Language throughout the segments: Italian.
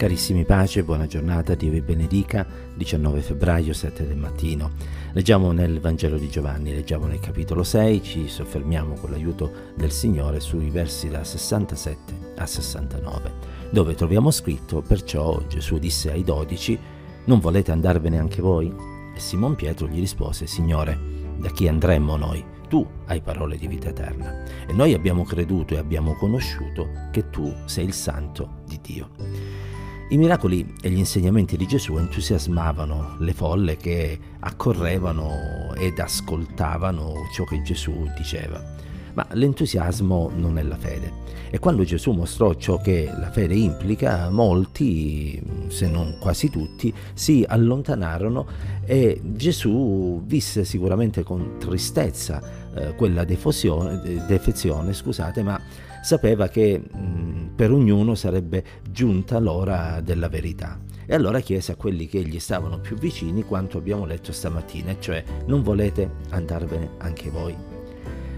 Carissimi pace, buona giornata, Dio vi benedica, 19 febbraio 7 del mattino. Leggiamo nel Vangelo di Giovanni, leggiamo nel capitolo 6, ci soffermiamo con l'aiuto del Signore sui versi da 67 a 69, dove troviamo scritto, perciò Gesù disse ai dodici, non volete andarvene anche voi? E Simon Pietro gli rispose, Signore, da chi andremmo noi? Tu hai parole di vita eterna e noi abbiamo creduto e abbiamo conosciuto che tu sei il santo di Dio. I miracoli e gli insegnamenti di Gesù entusiasmavano le folle che accorrevano ed ascoltavano ciò che Gesù diceva. Ma l'entusiasmo non è la fede. E quando Gesù mostrò ciò che la fede implica, molti, se non quasi tutti, si allontanarono e Gesù visse sicuramente con tristezza eh, quella defezione, scusate, ma sapeva che mh, per ognuno sarebbe giunta l'ora della verità. E allora chiese a quelli che gli stavano più vicini quanto abbiamo letto stamattina, cioè non volete andarvene anche voi.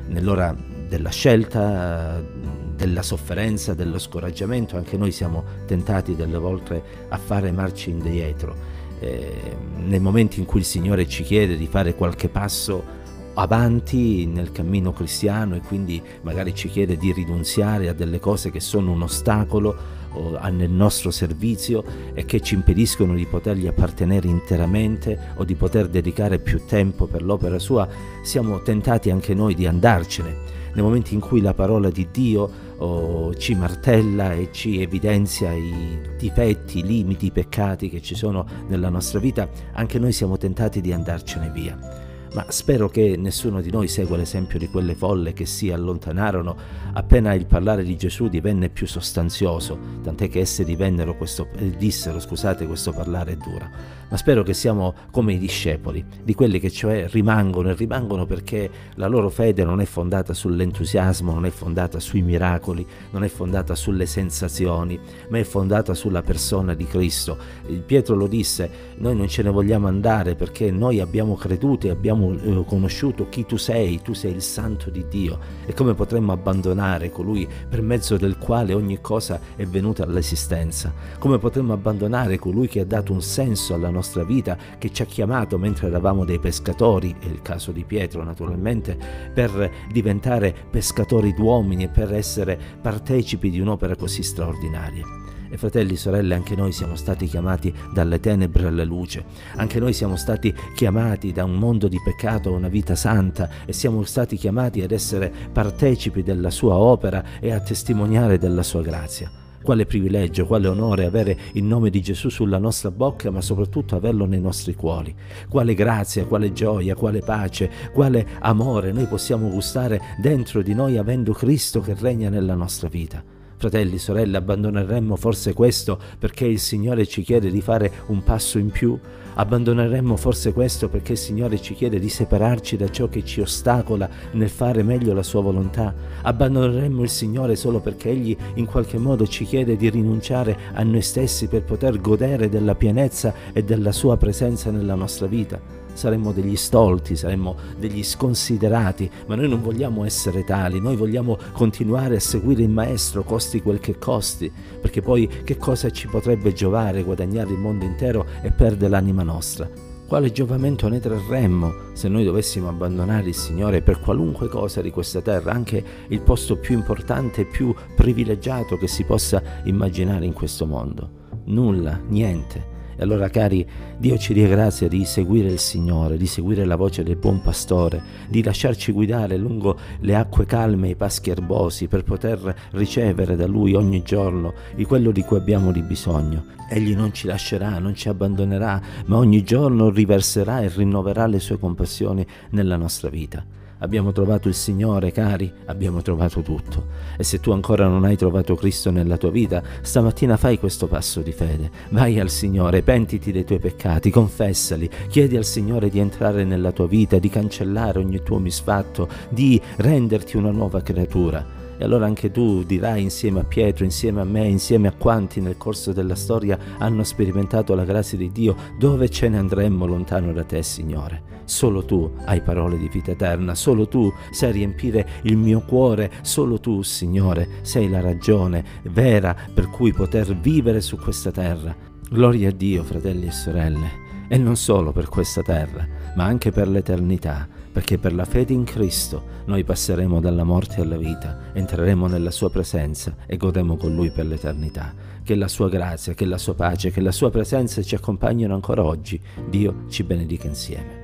Nell'ora della scelta, della sofferenza, dello scoraggiamento, anche noi siamo tentati delle volte a fare marcia indietro. Eh, nei momenti in cui il Signore ci chiede di fare qualche passo avanti nel cammino cristiano e quindi magari ci chiede di rinunziare a delle cose che sono un ostacolo nel nostro servizio e che ci impediscono di potergli appartenere interamente o di poter dedicare più tempo per l'opera sua, siamo tentati anche noi di andarcene. Nel momento in cui la parola di Dio oh, ci martella e ci evidenzia i difetti, i limiti, i peccati che ci sono nella nostra vita, anche noi siamo tentati di andarcene via ma spero che nessuno di noi segua l'esempio di quelle folle che si allontanarono appena il parlare di Gesù divenne più sostanzioso, tant'è che esse questo, eh, dissero, scusate, questo parlare è dura. Ma spero che siamo come i discepoli, di quelli che cioè rimangono e rimangono perché la loro fede non è fondata sull'entusiasmo, non è fondata sui miracoli, non è fondata sulle sensazioni, ma è fondata sulla persona di Cristo. Pietro lo disse, noi non ce ne vogliamo andare perché noi abbiamo creduto e abbiamo abbiamo eh, conosciuto chi tu sei, tu sei il santo di Dio e come potremmo abbandonare colui per mezzo del quale ogni cosa è venuta all'esistenza? Come potremmo abbandonare colui che ha dato un senso alla nostra vita, che ci ha chiamato mentre eravamo dei pescatori, è il caso di Pietro naturalmente, per diventare pescatori d'uomini e per essere partecipi di un'opera così straordinaria? E fratelli, sorelle, anche noi siamo stati chiamati dalle tenebre alla luce, anche noi siamo stati chiamati da un mondo di peccato a una vita santa e siamo stati chiamati ad essere partecipi della sua opera e a testimoniare della sua grazia. Quale privilegio, quale onore avere il nome di Gesù sulla nostra bocca, ma soprattutto averlo nei nostri cuori. Quale grazia, quale gioia, quale pace, quale amore noi possiamo gustare dentro di noi avendo Cristo che regna nella nostra vita. Fratelli, sorelle, abbandoneremmo forse questo perché il Signore ci chiede di fare un passo in più? Abbandoneremmo forse questo perché il Signore ci chiede di separarci da ciò che ci ostacola nel fare meglio la sua volontà? Abbandoneremmo il Signore solo perché Egli in qualche modo ci chiede di rinunciare a noi stessi per poter godere della pienezza e della sua presenza nella nostra vita? Saremmo degli stolti, saremmo degli sconsiderati, ma noi non vogliamo essere tali, noi vogliamo continuare a seguire il Maestro, costi quel che costi, perché poi che cosa ci potrebbe giovare guadagnare il mondo intero e perdere l'anima nostra? Quale giovamento ne trarremmo se noi dovessimo abbandonare il Signore per qualunque cosa di questa terra, anche il posto più importante e più privilegiato che si possa immaginare in questo mondo? Nulla, niente. E allora cari, Dio ci dia grazia di seguire il Signore, di seguire la voce del buon pastore, di lasciarci guidare lungo le acque calme e i paschi erbosi per poter ricevere da Lui ogni giorno di quello di cui abbiamo di bisogno. Egli non ci lascerà, non ci abbandonerà, ma ogni giorno riverserà e rinnoverà le sue compassioni nella nostra vita. Abbiamo trovato il Signore, cari, abbiamo trovato tutto. E se tu ancora non hai trovato Cristo nella tua vita, stamattina fai questo passo di fede. Vai al Signore, pentiti dei tuoi peccati, confessali, chiedi al Signore di entrare nella tua vita, di cancellare ogni tuo misfatto, di renderti una nuova creatura E allora anche tu dirai insieme a Pietro, insieme a me, insieme a quanti nel corso della storia hanno sperimentato la grazia di Dio, dove ce ne andremmo lontano da te, Signore? Solo tu hai parole di vita eterna, solo tu sai riempire il mio cuore, solo tu, Signore, sei la ragione vera per cui poter vivere su questa terra. Gloria a Dio, fratelli e sorelle, e non solo per questa terra, ma anche per l'eternità, perché per la fede in Cristo noi passeremo dalla morte alla vita, entreremo nella sua presenza e godremo con lui per l'eternità. Che la sua grazia, che la sua pace, che la sua presenza ci accompagnino ancora oggi. Dio ci benedica insieme.